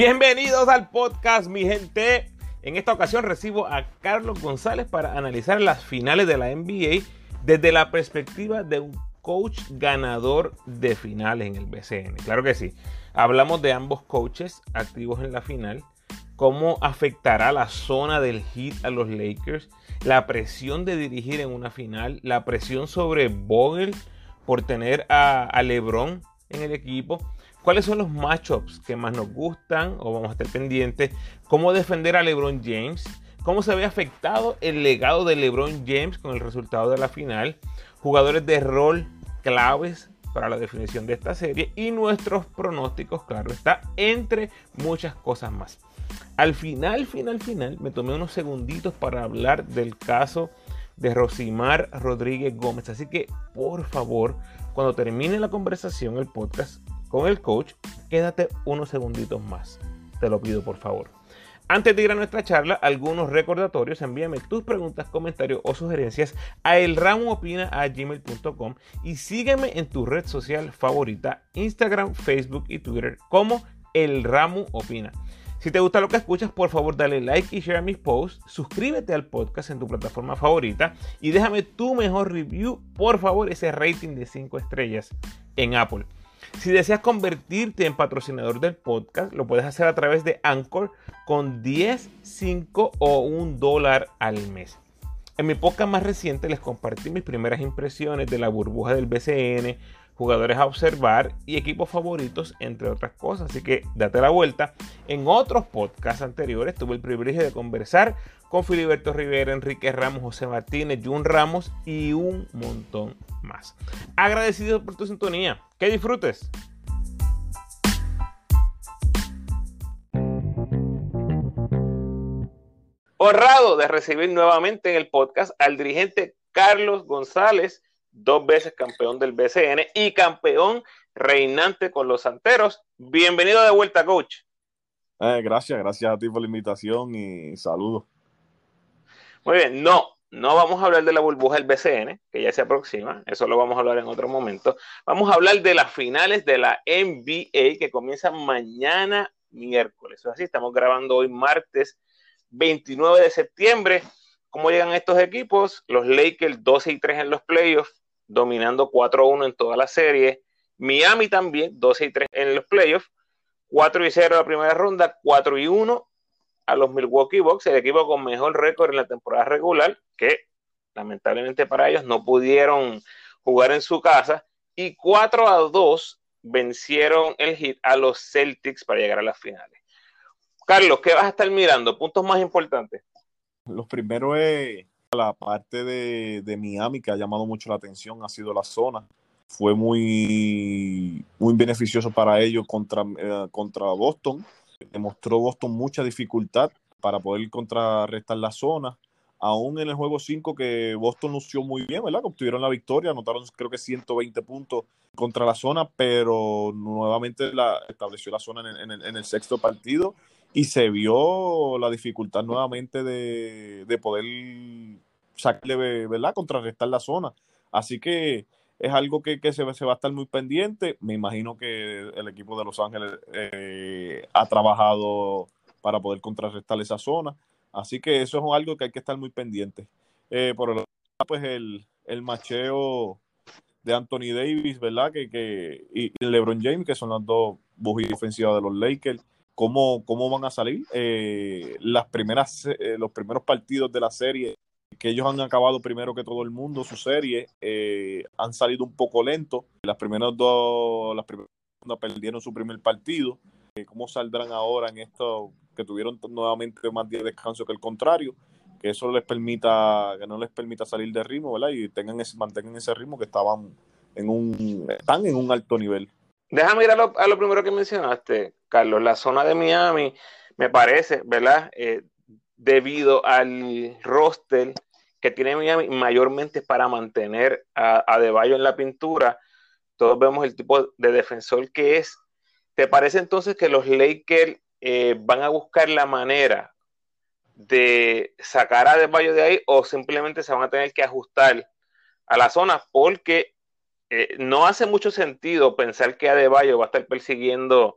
Bienvenidos al podcast, mi gente. En esta ocasión recibo a Carlos González para analizar las finales de la NBA desde la perspectiva de un coach ganador de finales en el BCN. Claro que sí. Hablamos de ambos coaches activos en la final, cómo afectará la zona del hit a los Lakers, la presión de dirigir en una final, la presión sobre Vogel por tener a, a LeBron en el equipo cuáles son los matchups que más nos gustan o vamos a estar pendientes, cómo defender a LeBron James, cómo se ve afectado el legado de LeBron James con el resultado de la final, jugadores de rol claves para la definición de esta serie y nuestros pronósticos, claro está, entre muchas cosas más. Al final, final, final, me tomé unos segunditos para hablar del caso de Rosimar Rodríguez Gómez. Así que, por favor, cuando termine la conversación, el podcast, con el coach, quédate unos segunditos más. Te lo pido por favor. Antes de ir a nuestra charla, algunos recordatorios, envíame tus preguntas, comentarios o sugerencias a elramoopina.gmail.com y sígueme en tu red social favorita, Instagram, Facebook y Twitter como El Ramo Opina. Si te gusta lo que escuchas, por favor dale like y share a mis posts, suscríbete al podcast en tu plataforma favorita y déjame tu mejor review, por favor, ese rating de 5 estrellas en Apple. Si deseas convertirte en patrocinador del podcast, lo puedes hacer a través de Anchor con 10, 5 o 1 dólar al mes. En mi podcast más reciente les compartí mis primeras impresiones de la burbuja del BCN, jugadores a observar y equipos favoritos, entre otras cosas. Así que date la vuelta. En otros podcasts anteriores tuve el privilegio de conversar con Filiberto Rivera, Enrique Ramos, José Martínez, Jun Ramos y un montón más. Agradecido por tu sintonía. Que disfrutes. Honrado de recibir nuevamente en el podcast al dirigente Carlos González, dos veces campeón del BCN y campeón reinante con los Santeros. Bienvenido de vuelta, coach. Eh, gracias, gracias a ti por la invitación y saludos. Muy bien, no, no vamos a hablar de la burbuja del BCN, que ya se aproxima, eso lo vamos a hablar en otro momento. Vamos a hablar de las finales de la NBA que comienzan mañana miércoles. Así, estamos grabando hoy martes 29 de septiembre. ¿Cómo llegan estos equipos? Los Lakers 12 y 3 en los playoffs, dominando 4-1 en toda la serie. Miami también 12 y 3 en los playoffs, 4 y 0 la primera ronda, 4 y 1 a los Milwaukee Bucks, el equipo con mejor récord en la temporada regular, que lamentablemente para ellos no pudieron jugar en su casa, y 4 a 2 vencieron el hit a los Celtics para llegar a las finales. Carlos, ¿qué vas a estar mirando? Puntos más importantes. Los primeros es la parte de, de Miami que ha llamado mucho la atención, ha sido la zona fue muy, muy beneficioso para ellos contra, eh, contra Boston demostró Boston mucha dificultad para poder contrarrestar la zona. Aún en el juego 5 que Boston lució muy bien, ¿verdad? Obtuvieron la victoria, anotaron creo que 120 puntos contra la zona, pero nuevamente la, estableció la zona en, el, sexto partido y se vio la dificultad nuevamente de, de poder sacarle, ¿verdad? Contrarrestar la zona. Así que es algo que, se, se, va a estar muy pendiente. Me imagino que el equipo de Los Ángeles eh, ha trabajado para poder contrarrestar esa zona. Así que eso es algo que hay que estar muy pendiente. Eh, por el pues el, el macheo de Anthony Davis, ¿verdad? Que, que, y LeBron James, que son las dos bujías ofensivas de los Lakers. ¿Cómo, cómo van a salir? Eh, las primeras, los primeros partidos de la serie que ellos han acabado primero que todo el mundo su serie, eh, han salido un poco lentos. Las primeras dos, las primeras perdieron su primer partido. Eh, ¿Cómo saldrán ahora en esto que tuvieron nuevamente más días de descanso que el contrario? Que eso les permita, que no les permita salir de ritmo, ¿verdad? Y tengan ese, mantengan ese ritmo que estaban en un, están en un alto nivel. Déjame ir a lo, primero que mencionaste, Carlos. La zona de Miami, me parece, ¿verdad? Eh, debido al roster que tiene Miami mayormente para mantener a, a De en la pintura. Todos vemos el tipo de defensor que es. ¿Te parece entonces que los Lakers eh, van a buscar la manera de sacar a De de ahí o simplemente se van a tener que ajustar a la zona? Porque eh, no hace mucho sentido pensar que Adebayo va a estar persiguiendo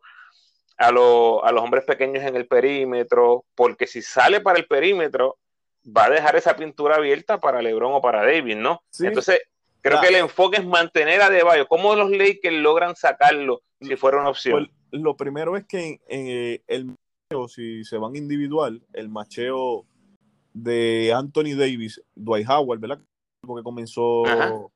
a, a los hombres pequeños en el perímetro, porque si sale para el perímetro, va a dejar esa pintura abierta para LeBron o para David, ¿no? Entonces, creo que el enfoque es mantener a Debayo. ¿Cómo los Lakers logran sacarlo si fuera una opción? Pues, lo primero es que en, eh, el macheo, si se van individual, el macheo de Anthony Davis, Dwight Howard, ¿verdad? Porque comenzó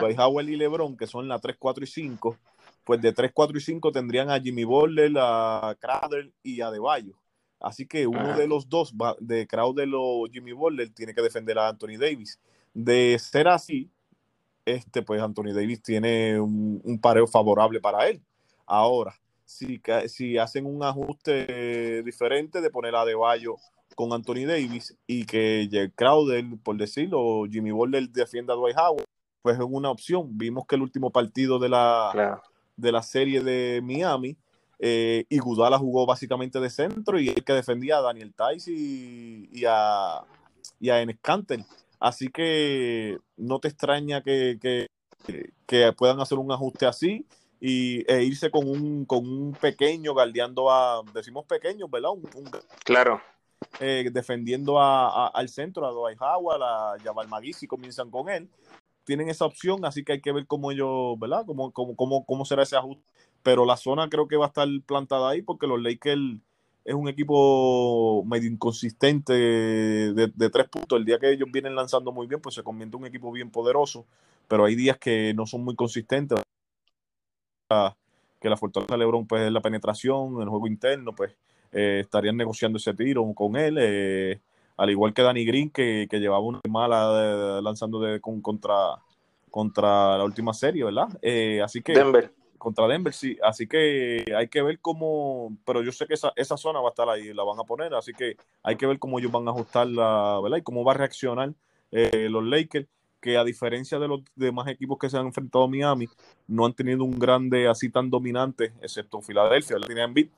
Dwight Howard y LeBron, que son la 3, 4 y 5, pues de 3, 4 y 5 tendrían a Jimmy Butler, a Crowder y a Debayo. Así que uno de los dos, de Crowder o Jimmy Butler, tiene que defender a Anthony Davis. De ser así, este, pues Anthony Davis tiene un, pareo favorable para él. Ahora, si, si hacen un ajuste diferente de poner a Deballo con Anthony Davis y que Crowder, por decirlo, Jimmy Butler defienda a Dwight Howard, pues es una opción. Vimos que el último partido de la, de la serie de Miami, eh, y Gudala jugó básicamente de centro y el que defendía a Daniel Tice y, a, y a Enes Así que no te extraña que, que, puedan hacer un ajuste así y, e irse con un, con un pequeño galdeando a, decimos pequeño, ¿verdad? Un, claro. Eh, defendiendo a, al centro, a Dwight Howard, a Jabal Magui, si comienzan con él. Tienen esa opción, así que hay que ver cómo ellos, ¿verdad? Cómo, cómo, cómo, cómo será ese ajuste pero la zona creo que va a estar plantada ahí porque los Lakers es un equipo medio inconsistente de, tres puntos. El día que ellos vienen lanzando muy bien, pues se convierte un equipo bien poderoso, pero hay días que no son muy consistentes. Que la fortaleza de LeBron pues, es la penetración, el juego interno, pues eh, estarían negociando ese tiro con él. Eh, al igual que Danny Green, que, llevaba una mala lanzando de, contra, contra la última serie, ¿verdad? Eh, así que. Denver contra Denver, sí. Así que hay que ver cómo, pero yo sé que esa, esa zona va a estar ahí, la van a poner, así que hay que ver cómo ellos van a ajustarla, ¿verdad? Y cómo va a reaccionar eh, los Lakers, que a diferencia de los demás equipos que se han enfrentado a Miami, no han tenido un grande así tan dominante, excepto Filadelfia, la tienen beat,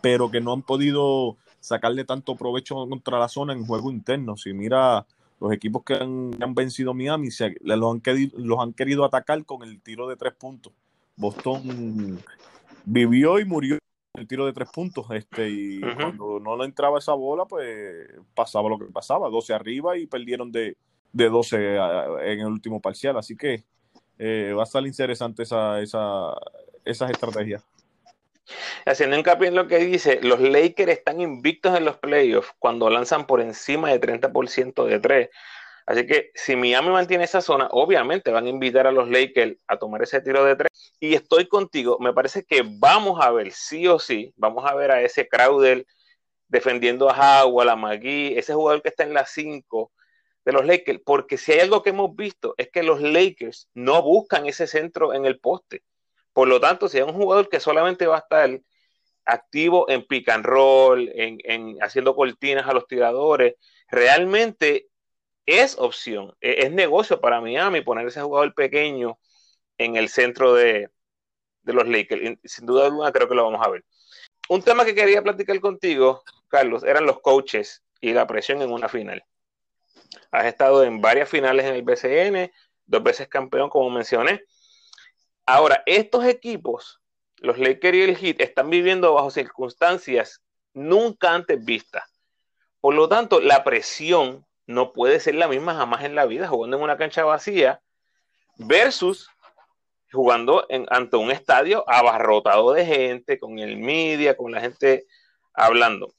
pero que no han podido sacarle tanto provecho contra la zona en juego interno. Si mira los equipos que han, vencido a Miami, se, los, han los han querido atacar con el tiro de tres puntos Boston vivió y murió el tiro de tres puntos. Este, y cuando no le entraba esa bola, pues pasaba lo que pasaba, 12 arriba y perdieron de, de 12 en el último parcial. Así que eh, va a estar interesante esa, esa, esas estrategias. Haciendo hincapié en lo que dice, los Lakers están invictos en los playoffs cuando lanzan por encima de 30% de tres. Así que si Miami mantiene esa zona, obviamente van a invitar a los Lakers a tomar ese tiro de tres. Y estoy contigo, me parece que vamos a ver, sí o sí, vamos a ver a ese Crowder defendiendo a Howard, a McGee, ese jugador que está en la 5 de los Lakers, porque si hay algo que hemos visto es que los Lakers no buscan ese centro en el poste. Por lo tanto, si hay un jugador que solamente va a estar activo en pick and roll, en, en haciendo cortinas a los tiradores, realmente es opción, e, es, negocio para Miami poner ese jugador pequeño en el centro de, los Lakers. Sin duda alguna creo que lo vamos a ver. Un tema que quería platicar contigo, Carlos, eran los coaches y la presión en una final. Has estado en varias finales en el BCN, dos veces campeón, como mencioné. Ahora, estos equipos, los Lakers y el Heat, están viviendo bajo circunstancias nunca antes vistas. Por lo tanto, la presión no puede ser la misma jamás en la vida jugando en una cancha vacía versus jugando ante un estadio abarrotado de gente, con el media, con la gente hablando.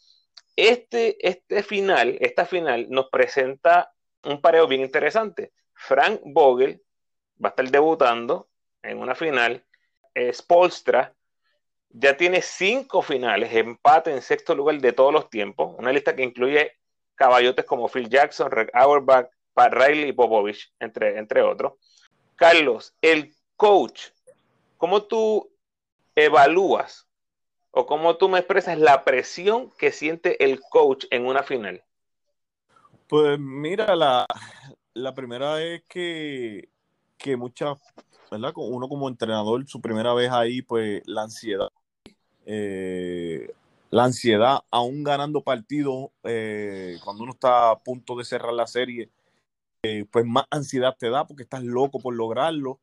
Este, este final, esta final nos presenta un pareo bien interesante. Frank Vogel va a estar debutando en una final. Spolstra ya tiene cinco finales, empate en sexto lugar de todos los tiempos. Una lista que incluye caballotes como Phil Jackson, Rick Auerbach, Pat Riley y Popovich, entre, entre otros. Carlos, el coach, ¿cómo tú evalúas o cómo tú me expresas la presión que siente el coach en una final? Pues mira, la, primera es que, que muchas, ¿verdad? Uno como entrenador, su primera vez ahí, pues la ansiedad. Eh, la ansiedad, aún ganando partidos, eh, cuando uno está a punto de cerrar la serie, eh, pues más ansiedad te da porque estás loco por lograrlo.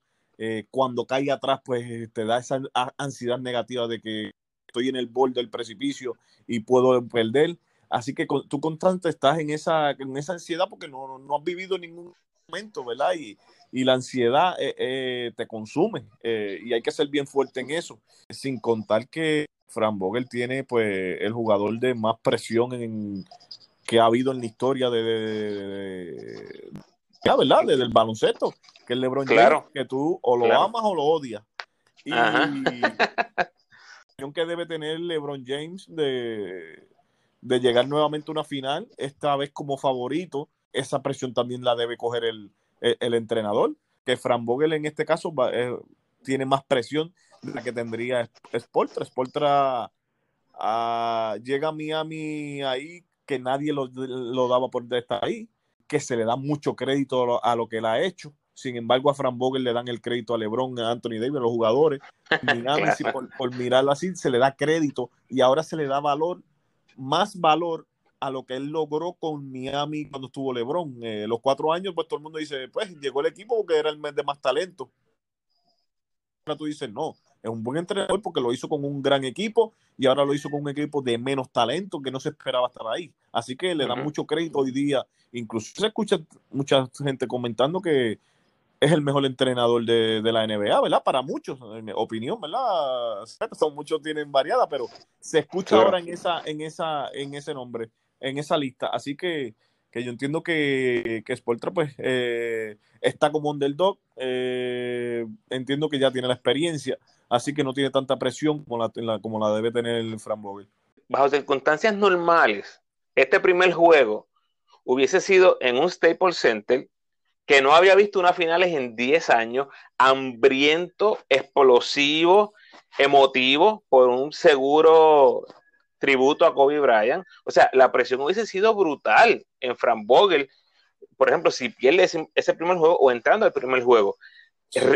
Cuando cae atrás, pues te da esa ansiedad negativa de que estoy en el borde del precipicio y puedo perder. Así que tú constante estás en esa, en esa ansiedad porque no, no has vivido ningún momento, ¿verdad? Y, y la ansiedad eh, eh, te consume eh, y hay que ser bien fuerte en eso. Sin contar que Fran Vogel tiene pues el jugador de más presión en, que ha habido en la historia de, de, ya, ¿verdad? Desde el baloncesto, que el LeBron claro. que tú o lo amas o lo odias. Y la que debe tener LeBron James de, de llegar nuevamente a una final, esta vez como favorito, esa presión también la debe coger el, el, entrenador, que Fran Vogel en este caso eh, tiene más presión de la que tendría Spoltra. Spoltra ah, llega a Miami ahí que nadie lo, daba por estar ahí, que se le da mucho crédito a lo, que él ha hecho. Sin embargo, a Fran Vogel le dan el crédito a LeBron, a Anthony Davis, a los jugadores. Miami, por, por mirarlo así, se le da crédito y ahora se le da valor más valor a lo que él logró con Miami cuando estuvo LeBron. Eh, los cuatro años, pues todo el mundo dice, pues llegó el equipo porque era el mes de más talento. Ahora tú dices, no, es un buen entrenador porque lo hizo con un gran equipo y ahora lo hizo con un equipo de menos talento que no se esperaba estar ahí. Así que le da mucho crédito hoy día. Incluso se escucha mucha gente comentando que es el mejor entrenador de, la NBA, ¿verdad? Para muchos, en mi opinión, ¿verdad? Son muchos tienen variada, pero se escucha ahora en esa, en esa, en ese nombre, en esa lista. Así que, que yo entiendo que, que Sportra, pues, eh, está como underdog. Eh, entiendo que ya tiene la experiencia, así que no tiene tanta presión como la, como la debe tener el Fran Vogel. Bajo circunstancias normales, este primer juego hubiese sido en un Staples Center que no había visto unas finales en 10 años, hambriento, explosivo, emotivo, por un seguro tributo a Kobe Bryant. O sea, la presión hubiese sido brutal en Fran Vogel. Por ejemplo, si pierde ese, primer juego o entrando al primer juego,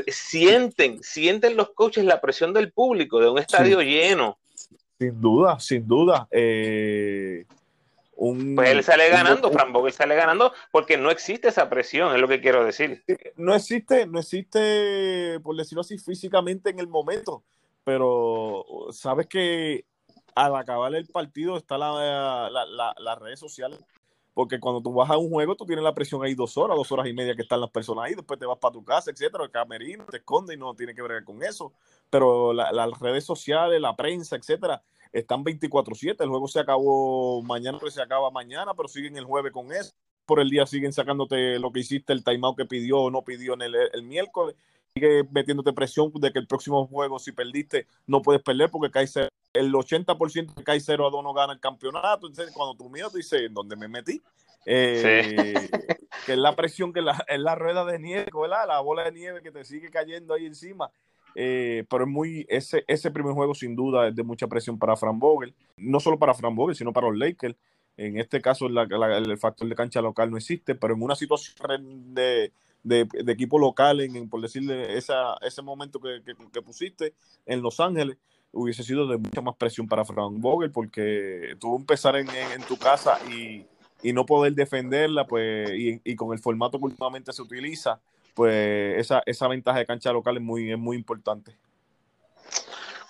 sienten, sienten los coaches la presión del público, de un estadio lleno. Sin duda, sin duda. Eh, pues él sale ganando, Fran Vogel sale ganando porque no existe esa presión, es lo que quiero decir. No existe, no existe, por decirlo así, físicamente en el momento, pero sabes que al acabar el partido está la, las redes sociales, porque cuando tú vas a un juego tú tienes la presión ahí dos horas, dos horas y media que están las personas ahí, después te vas para tu casa, etcétera, el camerino, te esconde y no tiene que ver con eso, pero las redes sociales, la prensa, etcétera, están 24-7. El juego se acabó mañana, pues se acaba mañana, pero siguen el jueves con eso. Por el día siguen sacándote lo que hiciste, el timeout que pidió o no pidió en el, miércoles. Sigue metiéndote presión de que el próximo juego, si perdiste, no puedes perder porque cae el 80% de cae 0 a 2 no gana el campeonato. Entonces, cuando tú miras, tú dices, ¿en dónde me metí? Eh, que es la presión, que la, es la rueda de nieve, ¿verdad? La bola de nieve que te sigue cayendo ahí encima. Eh, pero es muy, ese, ese primer juego sin duda es de mucha presión para Fran Vogel, no solo para Fran Vogel, sino para los Lakers. En este caso el factor de cancha local no existe, pero en una situación de, de, equipo local, en, por decirle esa, ese momento que, que, pusiste en Los Ángeles, hubiese sido de mucha más presión para Fran Vogel, porque tuvo empezar en, en, tu casa y, y, no poder defenderla, pues, y, y, con el formato que últimamente se utiliza, pues esa, esa ventaja de cancha local es muy, es muy importante.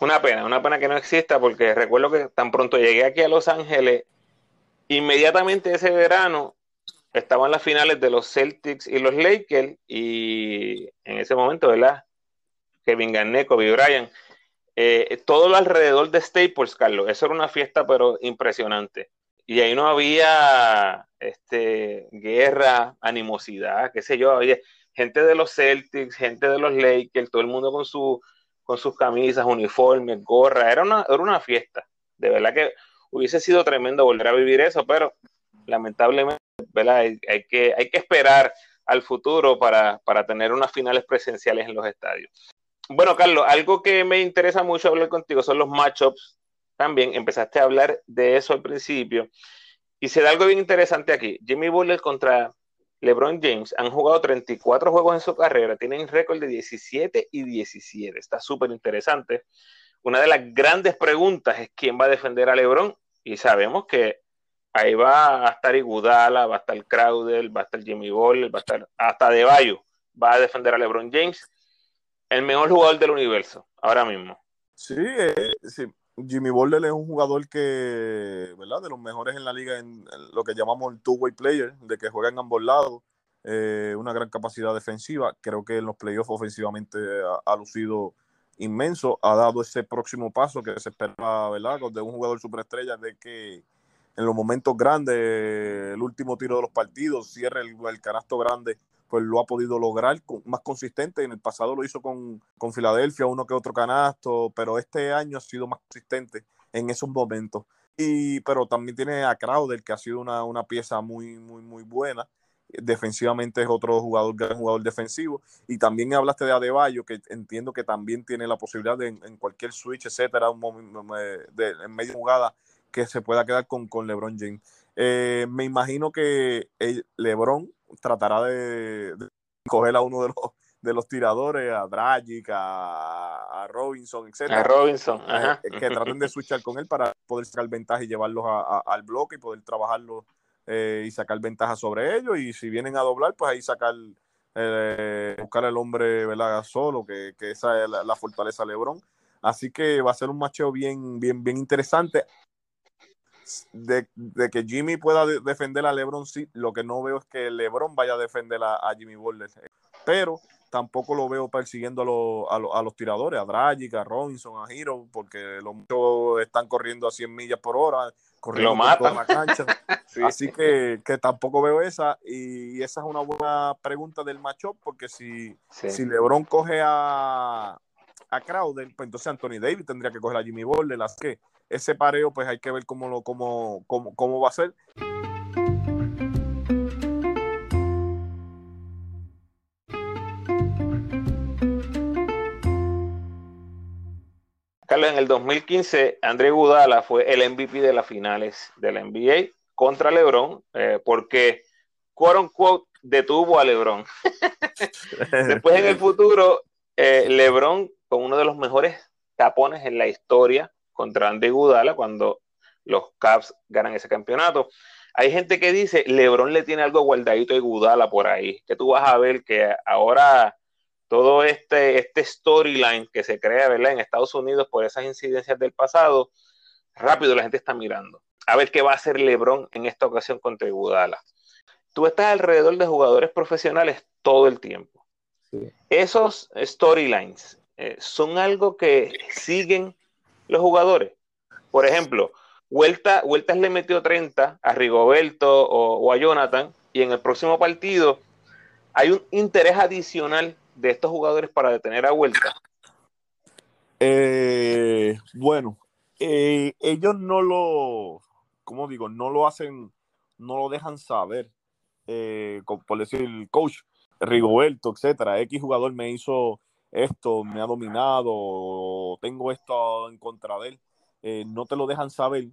Una pena, una pena que no exista, porque recuerdo que tan pronto llegué aquí a Los Ángeles, inmediatamente ese verano estaban las finales de los Celtics y los Lakers, y en ese momento, ¿verdad? Kevin Garnett, Kobe Bryant, eh, todo lo alrededor de Staples, Carlos, eso era una fiesta, pero impresionante. Y ahí no había este, guerra, animosidad, qué sé yo, había, gente de los Celtics, gente de los Lakers, todo el mundo con, su, con sus camisas, uniformes, gorra, era una, era una fiesta. De verdad que hubiese sido tremendo volver a vivir eso, pero lamentablemente Hay, que, hay que esperar al futuro para, para tener unas finales presenciales en los estadios. Bueno, Carlos, algo que me interesa mucho hablar contigo son los matchups. También empezaste a hablar de eso al principio. Y se da algo bien interesante aquí. Jimmy Butler contra LeBron James han jugado 34 juegos en su carrera, tienen récord de 17 y 17. Está súper interesante. Una de las grandes preguntas es quién va a defender a LeBron. Y sabemos que ahí va a estar Igudala, va a estar Crowder, va a estar Jimmy Ball, va a estar hasta De Bayo. Va a defender a LeBron James, el mejor jugador del universo, ahora mismo. Sí, eh, sí. Jimmy Butler es un jugador que, ¿verdad? De los mejores en la liga en, lo que llamamos el two-way player, de que juega en ambos lados, eh, una gran capacidad defensiva. Creo que en los playoffs ofensivamente ha, lucido inmenso, ha dado ese próximo paso que se esperaba, ¿verdad? De un jugador superestrella, de que en los momentos grandes, el último tiro de los partidos, cierre el, el canasto grande pues lo ha podido lograr más consistente. En el pasado lo hizo con, con Filadelfia, uno que otro canasto, pero este año ha sido más consistente en esos momentos. Y, pero también tiene a Crowder, que ha sido una, una pieza muy, muy, muy buena. Defensivamente es otro jugador, gran jugador defensivo. Y también hablaste de Adebayo, que entiendo que también tiene la posibilidad de en, cualquier switch, etcétera, un, de, en medio jugada, que se pueda quedar con, con LeBron James. Eh, me imagino que LeBron tratará de, coger a uno de los, de los tiradores, a Dragic, a, Robinson, etc. A Robinson, eh, Que traten de switchar con él para poder sacar ventaja y llevarlos al bloque y poder trabajarlos eh, y sacar ventaja sobre ellos. Y si vienen a doblar, pues ahí sacar, eh, buscar al hombre ¿verdad? solo, que, esa es la, fortaleza de Lebron. Así que va a ser un macheo bien, bien, bien interesante de, que Jimmy pueda defender a LeBron, sí, lo que no veo es que LeBron vaya a defender a, Jimmy Butler. Pero tampoco lo veo persiguiendo a, a, los tiradores, a Dragic, a Robinson, a Hero, porque los muchos están corriendo a 100 millas por hora, corriendo por toda la cancha. Así que, tampoco veo esa. Y esa es una buena pregunta del matchup, porque si, si LeBron coge a, a Crowder, pues entonces Anthony Davis tendría que coger a Jimmy Butler. Así que ese pareo, pues hay que ver cómo, lo, cómo, cómo, cómo va a ser. Carlos, en el 2015, André Gudala fue el MVP de las finales de la NBA contra LeBron, eh, porque, quote unquote, detuvo a LeBron. Después, en el futuro, eh, LeBron, con uno de los mejores tapones en la historia, contra Andy Gudala cuando los Cavs ganan ese campeonato. Hay gente que dice, LeBron le tiene algo guardadito de Gudala por ahí, que tú vas a ver que ahora todo este, este storyline que se crea ¿verdad? en Estados Unidos por esas incidencias del pasado, rápido la gente está mirando. A ver qué va a hacer LeBron en esta ocasión contra Gudala. Tú estás alrededor de jugadores profesionales todo el tiempo. Esos storylines eh, son algo que siguen los jugadores. Por ejemplo, Vuelta, Vueltas le metió 30 a Rigoberto o, a Jonathan y en el próximo partido hay un interés adicional de estos jugadores para detener a Vuelta. Eh, bueno, eh, ellos no lo, ¿cómo digo? No lo hacen, no lo dejan saber. Eh, por decir, el coach Rigoberto, etcétera, X jugador me hizo esto me ha dominado, tengo esto en contra de él, eh, no te lo dejan saber,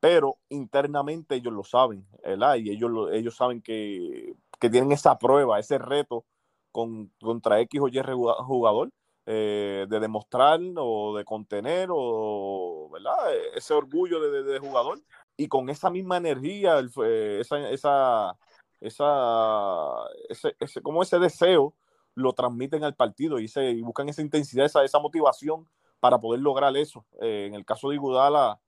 pero internamente ellos lo saben, ¿verdad? Y ellos, ellos saben que, tienen esa prueba, ese reto con, contra X o Y jugador, eh, de demostrar o de contener, o, ¿verdad? Ese orgullo de, jugador. Y con esa misma energía, esa, esa, esa, ese, ese, como ese deseo lo transmiten al partido y, se, buscan esa intensidad, esa, esa motivación para poder lograr eso. Eh, en el caso de Igudala,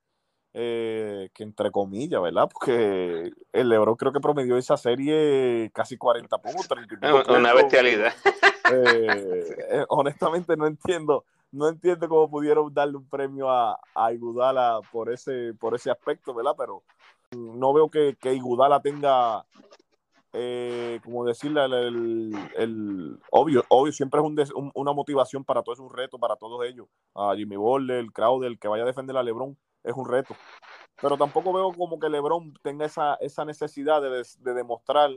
eh, que entre comillas, ¿verdad? Porque el Lebron creo que promedió esa serie casi 40 puntos. Una bestialidad. Eh, honestamente no entiendo, no entiendo cómo pudieron darle un premio a, a Igudala por ese, por ese aspecto, ¿verdad? Pero no veo que, que Igudala tenga eh, como decirle, el, obvio, obvio, siempre es un una motivación para todos, es un reto para todos ellos. A Jimmy Butler, el Crowder, el que vaya a defender a LeBron, es un reto. Pero tampoco veo como que LeBron tenga esa, esa necesidad de, demostrar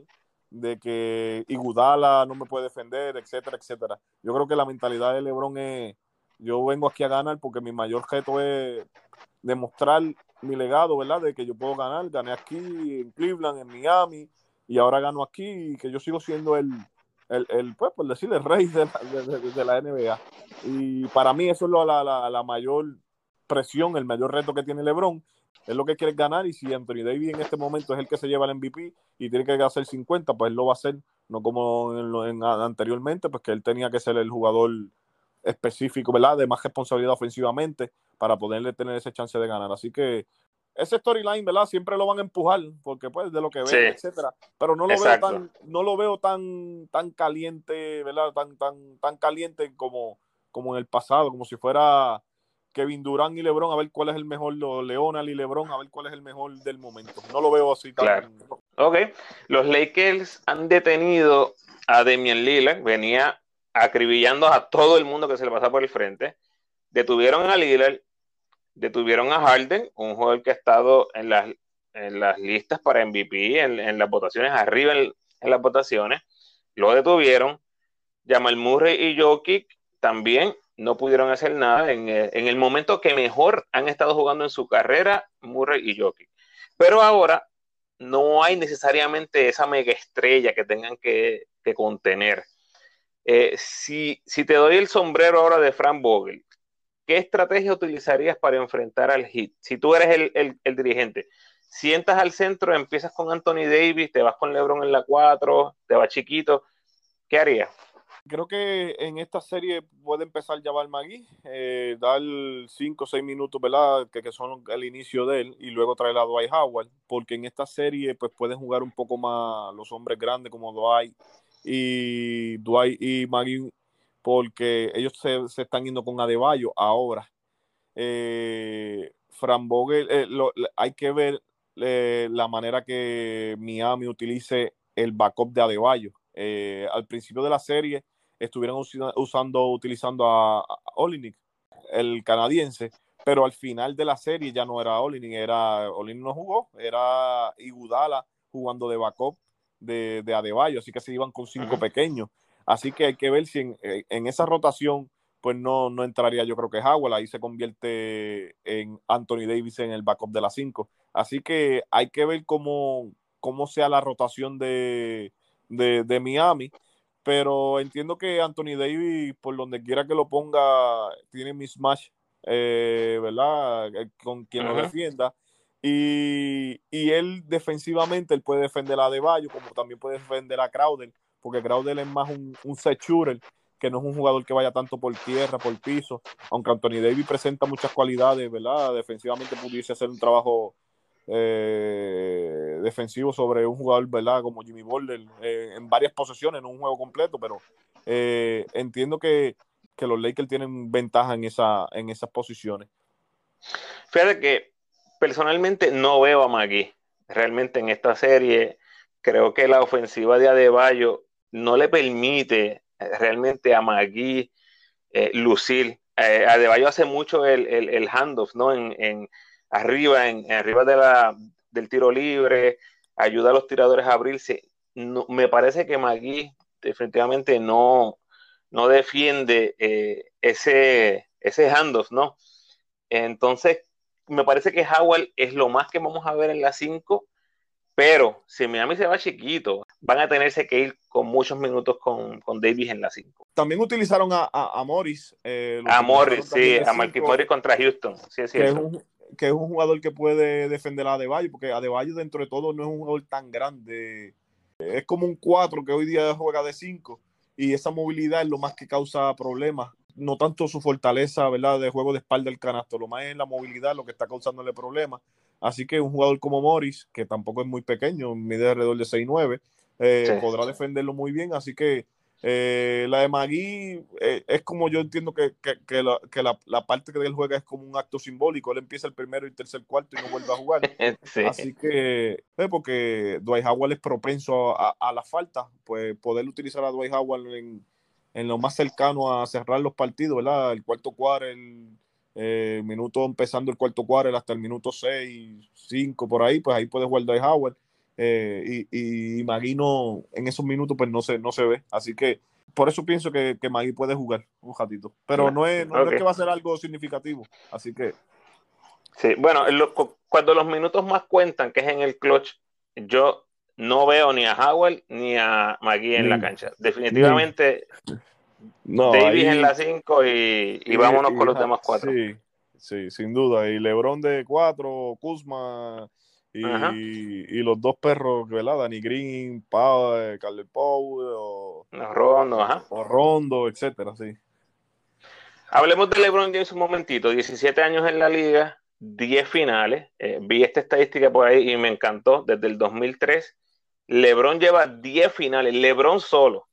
de que Igudala no me puede defender, etcétera, etcétera. Yo creo que la mentalidad de LeBron es, yo vengo aquí a ganar porque mi mayor reto es demostrar mi legado, ¿verdad? De que yo puedo ganar. Gané aquí en Cleveland, en Miami, y ahora gano aquí y que yo sigo siendo el, el, el pues, por decirle, el rey de la, NBA. Y para mí eso es la, la, la, mayor presión, el mayor reto que tiene LeBron. Es lo que quiere ganar y si Anthony Davis en este momento es el que se lleva el MVP y tiene que hacer 50, pues él lo va a hacer, no como en, anteriormente, pues que él tenía que ser el jugador específico, ¿verdad? De más responsabilidad ofensivamente, para poderle tener ese chance de ganar. Así que ese storyline, ¿verdad? Siempre lo van a empujar, porque pues de lo que ven, etcétera. Pero no lo veo tan, no lo veo tan, tan caliente, ¿verdad? Tan, tan, tan caliente como, como en el pasado, como si fuera Kevin Durán y LeBron, a ver cuál es el mejor, Leonal y LeBron, a ver cuál es el mejor del momento. No lo veo así tan. Claro. Ok. Los Lakers han detenido a Demian Lillard, venía acribillando a todo el mundo que se le pasaba por el frente. Detuvieron a Lillard, detuvieron a Harden, un jugador que ha estado en las, en las listas para MVP, en, las votaciones, arriba en, las votaciones. Lo detuvieron. Jamal Murray y Jokic también no pudieron hacer nada en el, momento que mejor han estado jugando en su carrera, Murray y Jokic. Pero ahora no hay necesariamente esa mega estrella que tengan que, contener. Eh, si, si, te doy el sombrero ahora de Frank Vogel, ¿qué estrategia utilizarías para enfrentar al hit? Si tú eres el, dirigente, sientas al centro, empiezas con Anthony Davis, te vas con LeBron en la 4, te vas chiquito, ¿qué harías? Creo que en esta serie puede empezar Jabal Magui, eh, dar 5 o 6 minutos, ¿verdad? Que, son el inicio de él, y luego traer a Dwight Howard, porque en esta serie pues pueden jugar un poco más los hombres grandes como Dwight y Dwight y Magui porque ellos se, están yendo con Adebayo ahora. Eh, Fran Vogel, eh, hay que ver eh, la manera que Miami utilice el backup de Adebayo. Eh, al principio de la serie estuvieron usando, utilizando a, a el canadiense, pero al final de la serie ya no era Olinik, era Olinik no jugó, era Igudala jugando de backup de, de Adebayo, así que se iban con cinco pequeños. Así que hay que ver si en, eh, esa rotación pues no, no entraría yo creo que Howell, ahí se convierte en Anthony Davis en el backup de las 5. Así que hay que ver cómo, cómo sea la rotación de, de, Miami, pero entiendo que Anthony Davis, por donde quiera que lo ponga, tiene mismatch, eh, ¿verdad? Eh, con quien lo defienda. Y, y, él defensivamente, él puede defender a Deballo, como también puede defender a Crowder porque Crowder es más un, un set que no es un jugador que vaya tanto por tierra, por piso, aunque Anthony Davis presenta muchas cualidades, ¿verdad? Defensivamente pudiese hacer un trabajo eh, defensivo sobre un jugador, ¿verdad? Como Jimmy Boulder, eh, en varias posesiones, no un juego completo, pero eh, entiendo que, que, los Lakers tienen ventaja en, esa, en esas posiciones. Fíjate que personalmente no veo a Magui realmente en esta serie. Creo que la ofensiva de Adebayo no le permite eh, realmente a Magui eh, lucir. Eh, Adebayo hace mucho el, el, handoff, ¿no? En, arriba, en, arriba de la, del tiro libre, ayuda a los tiradores a abrirse. me parece que Magui definitivamente no, no defiende ese, ese handoff, ¿no? Entonces, me parece que Howard es lo más que vamos a ver en la 5 pero si Miami se va chiquito, van a tenerse que ir con muchos minutos con, con Davis en la 5. También utilizaron a, a, Morris. Eh, a Morris, sí, a Marquis Morris contra Houston. Sí, es que, es un, que es un jugador que puede defender a Adebayo, porque Adebayo dentro de todo no es un jugador tan grande. Es como un 4 que hoy día juega de 5 y esa movilidad es lo más que causa problemas. No tanto su fortaleza, ¿verdad? De juego de espalda del canasto, lo más es la movilidad lo que está causándole problemas. Así que un jugador como Morris, que tampoco es muy pequeño, mide alrededor de 6'9, eh, podrá defenderlo muy bien. Así que eh, la de Magui eh, es como yo entiendo que, la, parte que él juega es como un acto simbólico. Él empieza el primero y tercer cuarto y no vuelve a jugar. Así que, porque Dwight Howard es propenso a, la falta, pues poder utilizar a Dwight Howard en, en, lo más cercano a cerrar los partidos, ¿verdad? El cuarto cuarto, el eh, minuto empezando el cuarto cuarto hasta el minuto 6, 5 por ahí, pues ahí puede jugar Dwight Howard. Eh, y, y Magui en esos minutos pues no se, no se ve. Así que por eso pienso que, que Magui puede jugar un ratito. Pero no es, no, es que va a ser algo significativo. Así que. Sí, bueno, cuando los minutos más cuentan, que es en el clutch, yo no veo ni a Howard ni a Magui en la cancha. Definitivamente Davis en la 5 y, vámonos con los demás cuatro. Sí, sí, sin duda. Y Lebron de 4, Kuzma y, los dos perros, ¿verdad? Danny Green, Pau, eh, Carl Pau, o, Rondo, ajá. o Rondo, etcétera, sí. Hablemos de LeBron James un momentito. 17 años en la liga, 10 finales. Eh, vi esta estadística por ahí y me encantó. Desde el 2003, LeBron lleva 10 finales. LeBron solo.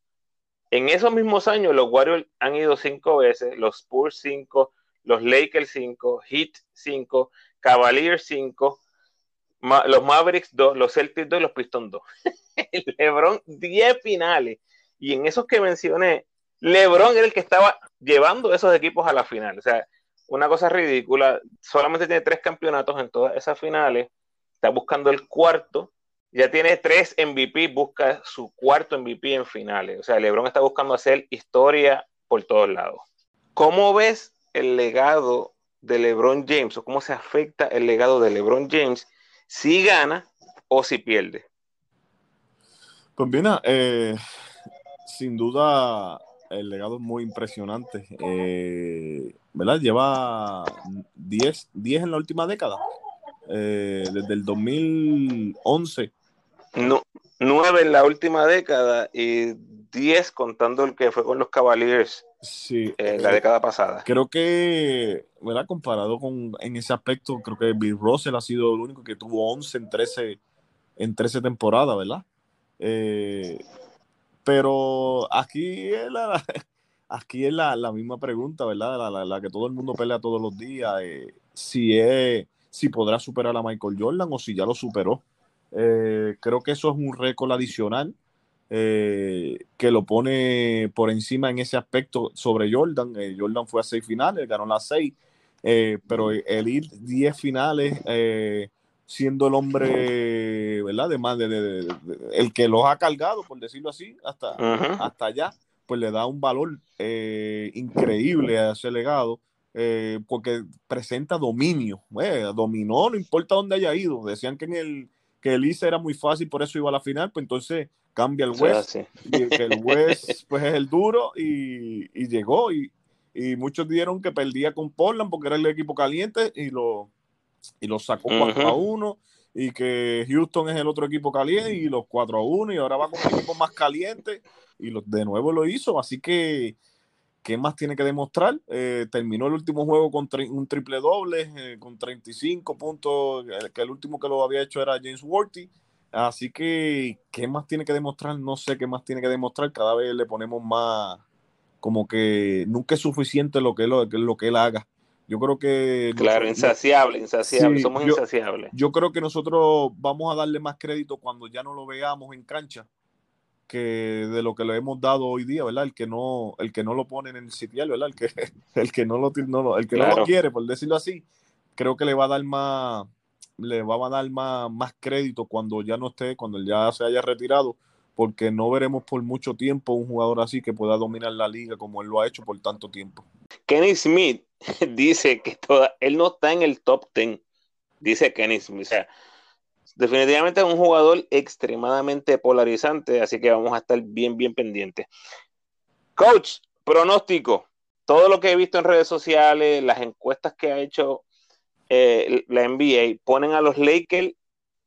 En esos mismos años, los Warriors han ido 5 veces, los Spurs 5, los Lakers 5, Heat 5, Cavaliers 5, los Mavericks 2, los Celtics 2 y los Pistons 2. LeBron 10 finales. Y en esos que mencioné, LeBron era el que estaba llevando esos equipos a la final. O sea, una cosa ridícula. Solamente tiene tres campeonatos en todas esas finales. Está buscando el cuarto. Ya tiene tres MVP, busca su cuarto MVP en finales. O sea, LeBron está buscando hacer historia por todos lados. ¿Cómo ves el legado de LeBron James o cómo se afecta el legado de LeBron James si gana o si pierde? Pues bien, eh, sin duda el legado es muy impresionante. Eh, ¿Verdad? Lleva 10, 10 en la última década. Eh, desde el 2011. No, 9 en la última década y 10 contando el que fue con los Cavaliers sí, en la década pasada. Creo que, ¿verdad? Comparado con en ese aspecto, creo que Bill Russell ha sido el único que tuvo 11 en 13, en 13 temporadas, ¿verdad? Eh, pero aquí es la, aquí es la, misma pregunta, ¿verdad? La, que todo el mundo pelea todos los días. Eh, si, es, si podrá superar a Michael Jordan o si ya lo superó. Eh, creo que eso es un récord adicional eh, que lo pone por encima en ese aspecto sobre Jordan. Jordan fue a seis finales, ganó las seis, pero el ir diez finales siendo el hombre, ¿verdad? De más de, el que los ha cargado, por decirlo así, hasta, hasta allá, pues le da un valor eh, increíble a ese legado, eh, porque presenta dominio, eh, dominó, no importa dónde haya ido. Decían que en el que el ICE era muy fácil, por eso iba a la final, pues entonces cambia el West, y el West pues es el duro y, y llegó y, y muchos dijeron que perdía con Portland porque era el equipo caliente y lo y los sacó 4 a 1 y que Houston es el otro equipo caliente y los 4 a 1 y ahora va con un equipo más caliente y de nuevo lo hizo, así que ¿qué más tiene que demostrar? Eh, terminó el último juego con un triple doble, eh, con 35 puntos, que el último que lo había hecho era James Worthy, así que ¿qué más tiene que demostrar? No sé qué más tiene que demostrar, cada vez le ponemos más, como que nunca es suficiente lo que, lo, lo que él haga yo creo que... Claro, insaciable, insaciable, somos insaciables. Yo creo que nosotros vamos a darle más crédito cuando ya no lo veamos en cancha que de lo que le hemos dado hoy día, ¿verdad? El que no, el que no lo pone en el sitial, ¿verdad? El que, el que no lo, el que no lo quiere, por decirlo así, creo que le va a dar más, le va a dar más, más crédito cuando ya no esté, cuando ya se haya retirado, porque no veremos por mucho tiempo un jugador así que pueda dominar la liga como él lo ha hecho por tanto tiempo. Kenny Smith dice que él no está en el top 10, dice Kenny Smith. O sea, definitivamente es un jugador extremadamente polarizante, así que vamos a estar bien, bien pendientes. Coach, pronóstico. Todo lo que he visto en redes sociales, las encuestas que ha hecho eh, la NBA, ponen a los Lakers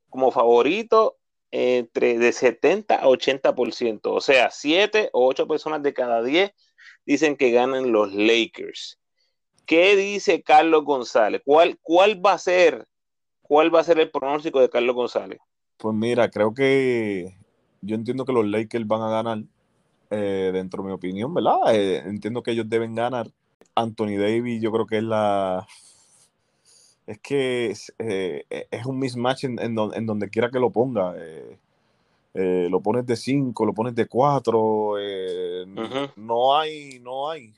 como favoritos entre de 70 a 80%. O sea, 7 o 8 personas de cada 10 dicen que ganan los Lakers. ¿Qué dice Carlos González? ¿Cuál, cuál va a ser cuál va a ser el pronóstico de Carlos González? Pues mira, creo que yo entiendo que los Lakers van a ganar, eh, dentro de mi opinión, ¿verdad? Eh, entiendo que ellos deben ganar. Anthony Davis, yo creo que es la. Es que es, eh, un mismatch en, donde quiera que lo ponga. lo pones de 5, lo pones de 4. No hay, no hay,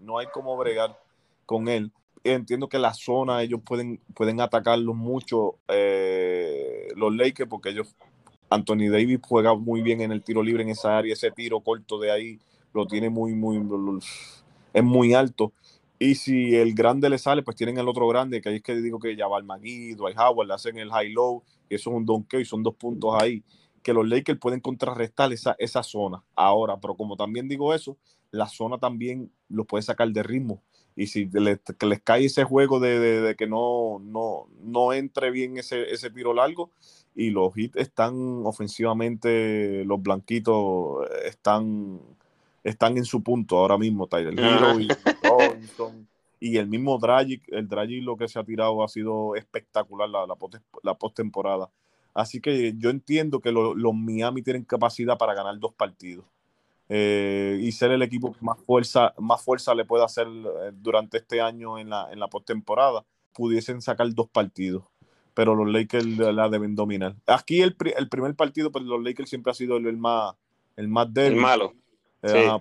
no hay cómo bregar con él. Entiendo que la zona ellos pueden, pueden atacarlos mucho eh, los Lakers porque ellos, Anthony Davis juega muy bien en el tiro libre en esa área, ese tiro corto de ahí lo tiene muy, muy, es muy alto. Y si el grande le sale, pues tienen el otro grande, que ahí es que digo que ya va el Magui, Dwight Howard, le hacen el high-low, que eso es un donkey, y son dos puntos ahí, que los Lakers pueden contrarrestar esa, esa zona. Ahora, pero como también digo eso, la zona también lo puede sacar de ritmo y si les, les cae ese juego de, que no, no, no entre bien ese, ese tiro largo y los hits están ofensivamente, los blanquitos están, están en su punto ahora mismo, Tyler Hero y Robinson y el mismo Dragic, el Dragic lo que se ha tirado ha sido espectacular la, la, postemporada. Así que yo entiendo que los Miami tienen capacidad para ganar dos partidos. Eh, y ser el equipo que más fuerza, más fuerza le puede hacer eh, durante este año en la, en la postemporada, pudiesen sacar dos partidos. Pero los Lakers la deben dominar. Aquí el, el primer partido, pues los Lakers siempre ha sido el, más, el más débil. El malo.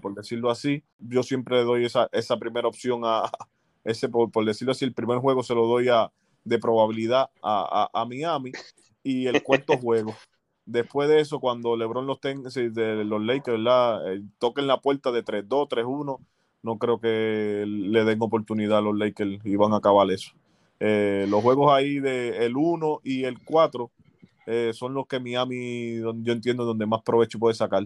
Por decirlo así. Yo siempre doy esa, esa primera opción a, ese, por, decirlo así, el primer juego se lo doy a, de probabilidad a, a, Miami y el cuarto juego. Después de eso, cuando LeBron los tenga, de los Lakers. Eh, toquen la puerta de 3-2, 3-1, no creo que le den oportunidad a los Lakers y van a acabar eso. Eh, los juegos ahí de el 1 y el 4 eh, son los que Miami, yo entiendo, donde más provecho puede sacar.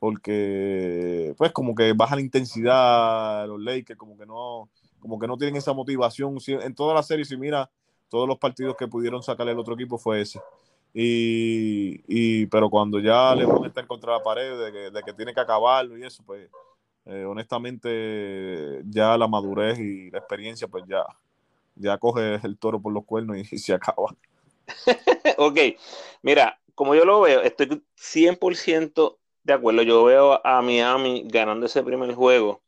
Porque, pues, como que baja la intensidad los Lakers, como que no, como que no tienen esa motivación. En toda la serie, si mira, todos los partidos que pudieron sacar el otro equipo fue ese. Y, y, pero cuando ya le van a estar contra la pared de que, tiene que acabarlo y eso, pues eh, honestamente ya la madurez y la experiencia, pues ya, ya coge el toro por los cuernos y, se acaba. ok, mira, como yo lo veo, estoy 100% de acuerdo. Yo veo a Miami ganando ese primer juego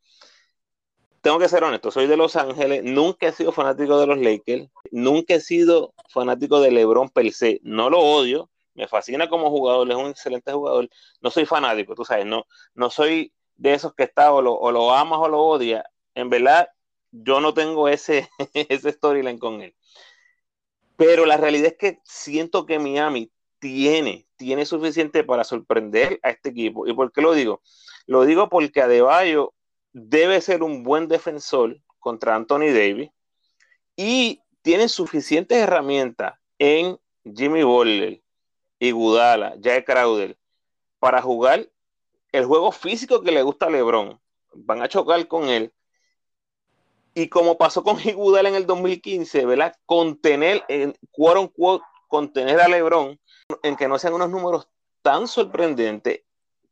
tengo que ser honesto, soy de Los Ángeles, nunca he sido fanático de los Lakers, nunca he sido fanático de LeBron per se, no lo odio, me fascina como jugador, es un excelente jugador, no soy fanático, tú sabes, no, no soy de esos que está o lo, o lo amas o lo odias, en verdad yo no tengo ese, ese storyline con él. Pero la realidad es que siento que Miami tiene, tiene suficiente para sorprender a este equipo. ¿Y por qué lo digo? Lo digo porque Adebayo debe ser un buen defensor contra Anthony Davis y tiene suficientes herramientas en Jimmy Butler, Gudala, Jay Crowder para jugar el juego físico que le gusta a LeBron. Van a chocar con él. Y como pasó con Iguodala en el 2015, ¿verdad? Contener, en, contener a LeBron en que no sean unos números tan sorprendentes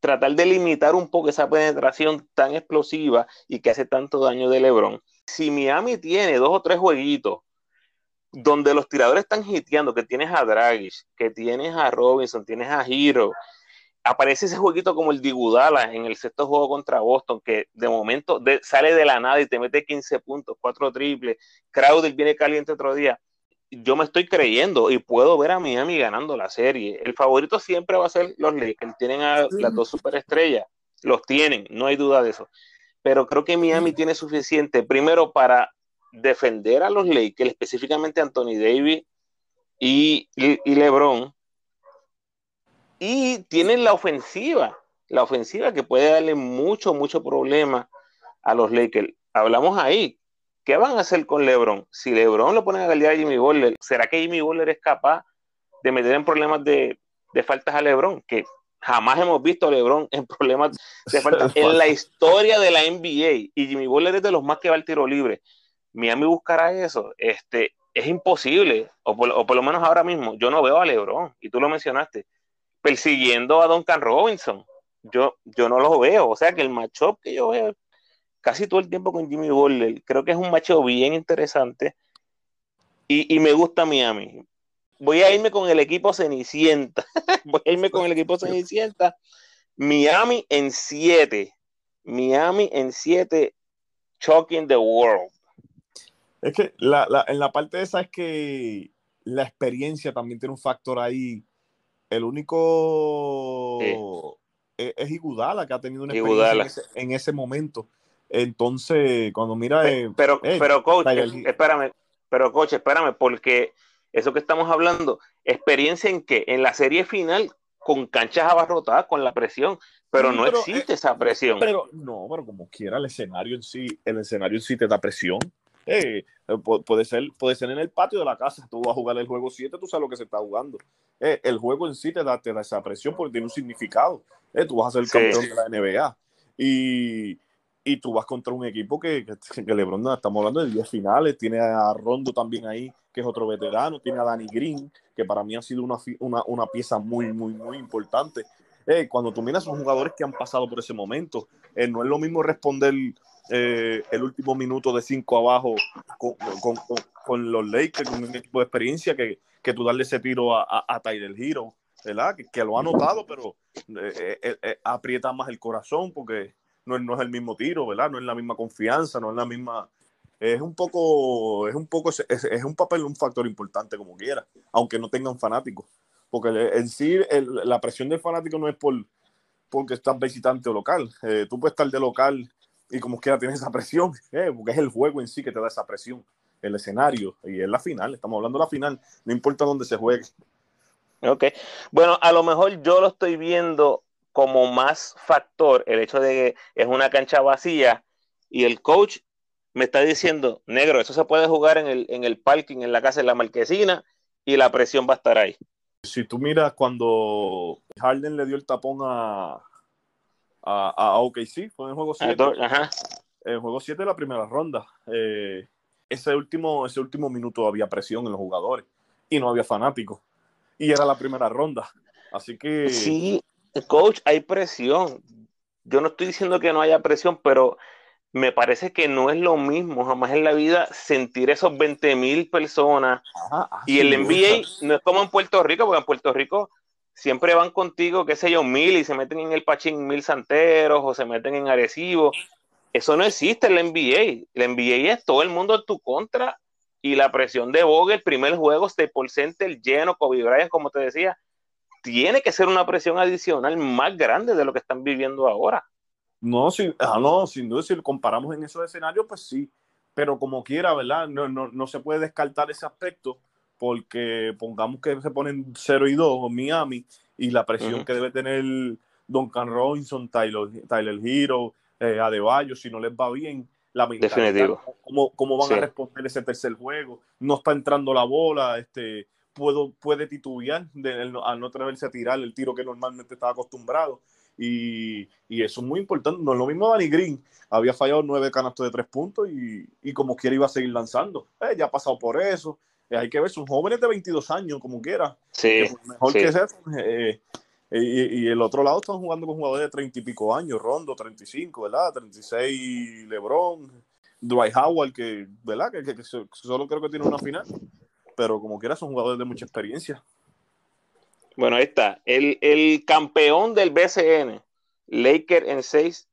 tratar de limitar un poco esa penetración tan explosiva y que hace tanto daño de LeBron. Si Miami tiene dos o tres jueguitos donde los tiradores están hiteando, que tienes a Dragic, que tienes a Robinson, tienes a Hero, aparece ese jueguito como el Digudala en el sexto juego contra Boston, que de momento sale de la nada y te mete 15 puntos, 4 triples, Crowder viene caliente otro día yo me estoy creyendo y puedo ver a Miami ganando la serie. El favorito siempre va a ser los Lakers. Tienen a las dos superestrellas. Los tienen, no hay duda de eso. Pero creo que Miami tiene suficiente, primero, para defender a los Lakers, específicamente Anthony Davis y, y LeBron. Y tienen la ofensiva, la ofensiva que puede darle mucho, mucho problema a los Lakers. Hablamos ahí, ¿Qué van a hacer con LeBron? Si LeBron lo ponen a galear a Jimmy Butler, ¿será que Jimmy Butler es capaz de meter en problemas de, faltas a LeBron? Que jamás hemos visto a LeBron en problemas de faltas en la historia de la NBA. Y Jimmy Butler es de los más que va al tiro libre. Miami buscará eso. Este, es imposible, o por, lo menos ahora mismo, yo no veo a LeBron, y tú lo mencionaste, persiguiendo a Duncan Robinson. Yo, yo no lo veo. O sea que el matchup que yo veo casi todo el tiempo con Jimmy Butler. Creo que es un macho bien interesante y, me gusta Miami. Voy a irme con el equipo Cenicienta. Voy a irme con el equipo Cenicienta. Miami en 7. Miami en 7. Choking the world. Es que en la parte de esa es que la experiencia también tiene un factor ahí. El único es, es, Igudala que ha tenido una experiencia en ese momento. Entonces, cuando mira. pero, pero, coach, espérame, pero, coach, espérame, porque eso que estamos hablando, experiencia en que en la serie final, con canchas abarrotadas, con la presión, pero no existe eh, esa presión. Pero, no, pero como quiera, el escenario en sí, el escenario en sí te da presión. Eh, eh, puede, ser, puede ser en el patio de la casa, tú vas a jugar el juego 7, tú sabes lo que se está jugando. el juego en sí te da, te da esa presión porque tiene un significado. tú vas a ser el campeón de la NBA. Y, y tú vas contra un equipo que, que, LeBron, estamos hablando de 10 finales, tiene a Rondo también ahí, que es otro veterano, tiene a Danny Green, que para mí ha sido una, una, una pieza muy, muy, muy importante. eh, cuando tú miras son jugadores que han pasado por ese momento. Eh, no es lo mismo responder eh, el último minuto de cinco abajo con, con, con, los Lakers, con un equipo de experiencia, que, que tú darle ese tiro a, a, a Tyler Hero, ¿verdad? Que, que, lo ha notado, pero aprieta más el corazón porque no, es el mismo tiro, ¿verdad? No es la misma confianza, no es la misma es un poco, es un poco, es, un papel, un factor importante como quiera, aunque no tengan fanáticos. Porque en sí la presión del fanático no es por porque estás visitante o local. Eh, tú puedes estar de local y como quiera tienes esa presión, eh, porque es el juego en sí que te da esa presión, el escenario, y es la final, estamos hablando de la final, no importa dónde se juegue. Ok, bueno, a lo mejor yo lo estoy viendo como más factor el hecho de que es una cancha vacía y el coach me está diciendo, negro, eso se puede jugar en el, en el parking, en la casa, en la marquesina, y la presión va a estar ahí. Si tú miras cuando Harden le dio el tapón a, a, a OKC, fue en el juego 7. En el juego 7 de la primera ronda. Eh, ese, último, ese último minuto había presión en los jugadores y no había fanáticos. Y era la primera ronda. Así que. Sí, coach, hay presión. Yo no estoy diciendo que no haya presión, pero me parece que no es lo mismo jamás en la vida sentir esos 20 mil personas y el NBA no es como en Puerto Rico, porque en Puerto Rico siempre van contigo, qué sé yo, mil y se meten en el Pachín mil santeros o se meten en Arecibo. Eso no existe en la NBA. La NBA es todo el mundo en tu contra y la presión de Bogue, el primer juego, por Center lleno, Kobe Bryant, como te decía, tiene que ser una presión adicional más grande de lo que están viviendo ahora. No, sin, ah, no, sin duda, si lo comparamos en esos escenarios, pues sí, pero como quiera, ¿verdad? No, no, no se puede descartar ese aspecto porque pongamos que se ponen 0 y 2 Miami y la presión que debe tener Duncan Robinson, Tyler, Tyler Hero, eh, Adebayo, si no les va bien, la Definitivo. ¿cómo, cómo van a responder ese tercer juego? No está entrando la bola, este, puedo, puede titubear de, al no atreverse a tirar el tiro que normalmente estaba acostumbrado. Y, y, eso es muy importante. No es lo mismo Danny Green. Había fallado nueve canastos de tres puntos y, y como quiera iba a seguir lanzando. Eh, ya ha pasado por eso. Eh, hay que ver, son jóvenes de 22 años, como quiera. Sí. mejor que eso. Eh, y, y, el otro lado están jugando con jugadores de 30 y pico años. Rondo, 35, ¿verdad? 36 LeBron. Dwight Howard, que, ¿verdad? Que, que, que solo creo que tiene una final. Pero como quiera, son jugadores de mucha experiencia. Bueno, ahí está. El, el campeón del BCN, Laker en 6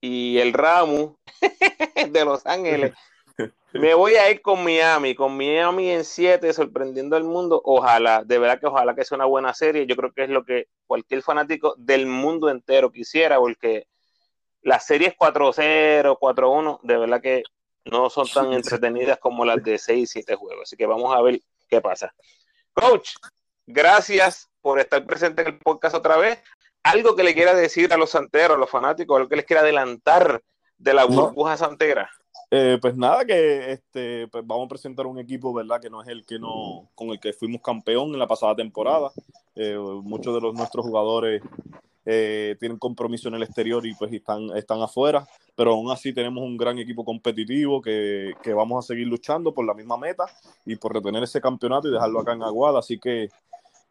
y el Ramu de Los Ángeles. Me voy a ir con Miami, con Miami en 7, sorprendiendo al mundo. Ojalá, de verdad que ojalá que sea una buena serie. Yo creo que es lo que cualquier fanático del mundo entero quisiera, porque las series 4-0, 4-1, de verdad que no son tan entretenidas como las de 6 y 7 juegos. Así que vamos a ver qué pasa. Coach, gracias por estar presente en el podcast otra vez. Algo que le quiera decir a los santeros, a los fanáticos, algo que les quiera adelantar de la burbuja santera. Eh, pues nada, que este, pues vamos a presentar un equipo, ¿verdad? Que no es el que no, con el que fuimos campeón en la pasada temporada. Eh, muchos de los nuestros jugadores eh, tienen compromiso en el exterior y pues están, están afuera, pero aún así tenemos un gran equipo competitivo que, que, vamos a seguir luchando por la misma meta y por retener ese campeonato y dejarlo acá en Aguada. Así que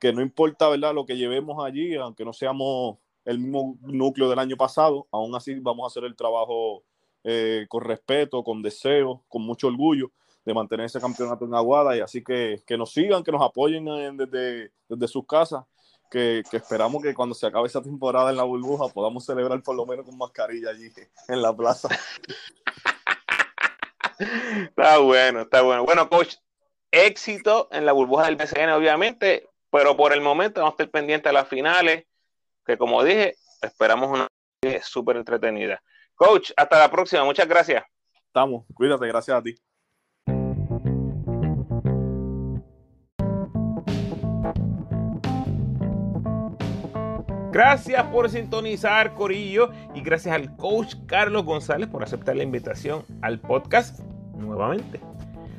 que no importa, ¿verdad? Lo que llevemos allí, aunque no seamos el mismo núcleo del año pasado, aún así vamos a hacer el trabajo eh, con respeto, con deseo, con mucho orgullo de mantener ese campeonato en Aguada y así que, que nos sigan, que nos apoyen desde, desde sus casas, que, que, esperamos que cuando se acabe esa temporada en la burbuja podamos celebrar por lo menos con mascarilla allí en la plaza. está bueno, está bueno. Bueno, coach, éxito en la burbuja del BCN, obviamente. Pero por el momento vamos a estar pendientes a las finales, que como dije, esperamos una súper entretenida. Coach, hasta la próxima. Muchas gracias. Estamos. Cuídate. Gracias a ti. Gracias por sintonizar, Corillo, y gracias al coach Carlos González por aceptar la invitación al podcast nuevamente.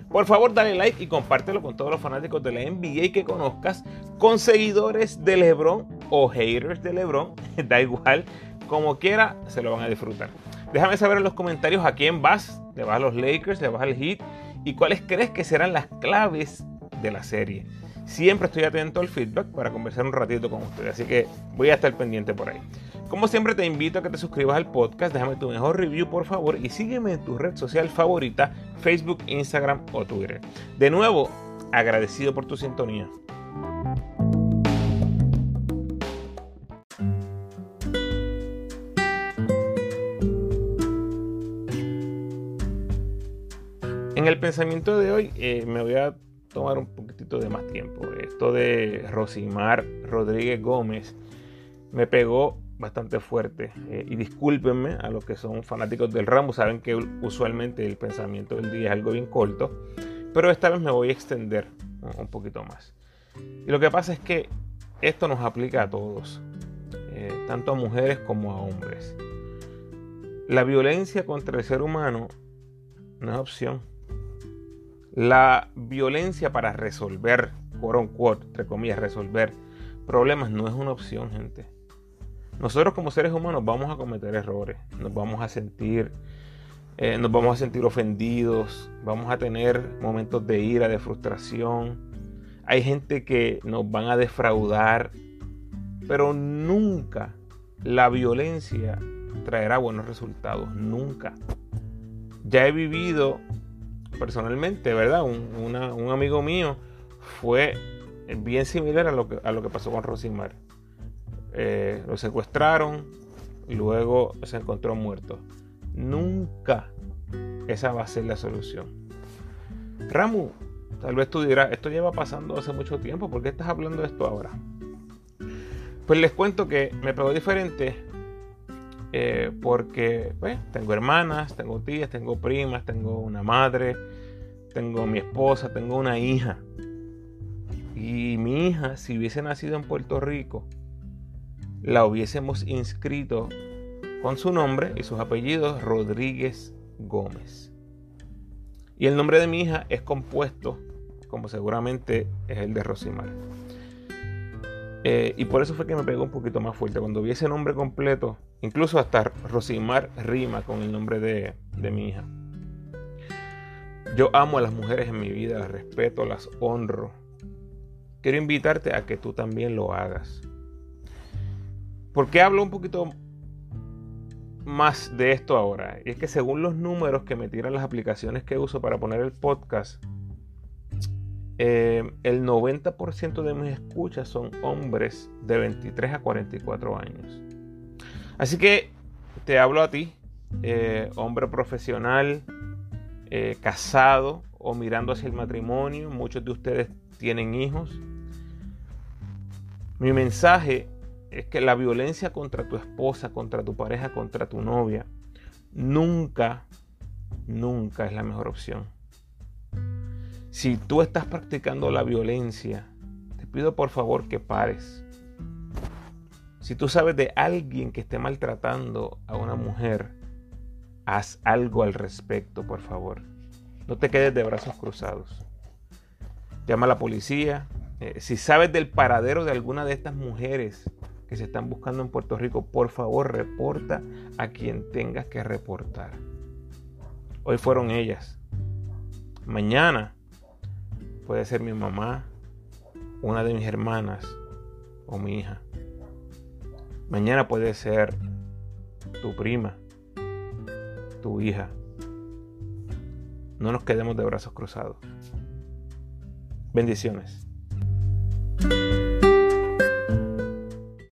Por favor, dale like y compártelo con todos los fanáticos de la NBA que conozcas, con seguidores de LeBron o haters de LeBron, da igual, como quiera, se lo van a disfrutar. Déjame saber en los comentarios a quién vas, le vas a los Lakers, le vas al Heat y cuáles crees que serán las claves de la serie. Siempre estoy atento al feedback para conversar un ratito con ustedes, así que voy a estar pendiente por ahí. Como siempre te invito a que te suscribas al podcast, déjame tu mejor review por favor y sígueme en tu red social favorita, Facebook, Instagram o Twitter. De nuevo, agradecido por tu sintonía. En el pensamiento de hoy eh, me voy a tomar un poquitito de más tiempo. Esto de Rosimar Rodríguez Gómez me pegó bastante fuerte. Eh, y discúlpenme a los que son fanáticos del ramo, saben que usualmente el pensamiento del día es algo bien corto, pero esta vez me voy a extender un poquito más. Y lo que pasa es que esto nos aplica a todos, eh, tanto a mujeres como a hombres. La violencia contra el ser humano no es opción la violencia para resolver, quote quote, entre comillas, resolver problemas no es una opción, gente. Nosotros como seres humanos vamos a cometer errores, nos vamos a sentir, eh, nos vamos a sentir ofendidos, vamos a tener momentos de ira, de frustración. Hay gente que nos van a defraudar, pero nunca la violencia traerá buenos resultados, nunca. Ya he vivido personalmente, ¿verdad? Un, amigo mío fue bien similar a lo que, pasó con Rosimar. Eh, lo secuestraron, y luego se encontró muerto. Nunca esa va a ser la solución. Ramu, tal vez tú dirás, esto lleva pasando hace mucho tiempo, ¿por qué estás hablando de esto ahora? Pues les cuento que me pegó diferente eh, porque tengo hermanas, tengo tías, tengo primas, tengo una madre, tengo mi esposa, tengo una hija. Y mi hija, si hubiese nacido en Puerto Rico, la hubiésemos inscrito con su nombre y sus apellidos Rodríguez Gómez. Y el nombre de mi hija es compuesto, como seguramente es el de Rosimar. Eh, y por eso fue que me pegó un poquito más fuerte. Cuando vi ese nombre completo, incluso hasta Rosimar rima con el nombre de, de mi hija. Yo amo a las mujeres en mi vida, las respeto, las honro. Quiero invitarte a que tú también lo hagas. ¿Por qué hablo un poquito más de esto ahora? Y es que según los números que me tiran las aplicaciones que uso para poner el podcast, eh, el 90% de mis escuchas son hombres de 23 a 44 años. Así que te hablo a ti, eh, hombre profesional, eh, casado o mirando hacia el matrimonio. Muchos de ustedes tienen hijos. Mi mensaje es que la violencia contra tu esposa, contra tu pareja, contra tu novia, nunca, nunca es la mejor opción. Si tú estás practicando la violencia, te pido por favor que pares. Si tú sabes de alguien que esté maltratando a una mujer, haz algo al respecto, por favor. No te quedes de brazos cruzados. Llama a la policía. Eh, si sabes del paradero de alguna de estas mujeres que se están buscando en Puerto Rico, por favor reporta a quien tengas que reportar. Hoy fueron ellas. Mañana Puede ser mi mamá, una de mis hermanas o mi hija. Mañana puede ser tu prima, tu hija. No nos quedemos de brazos cruzados. Bendiciones.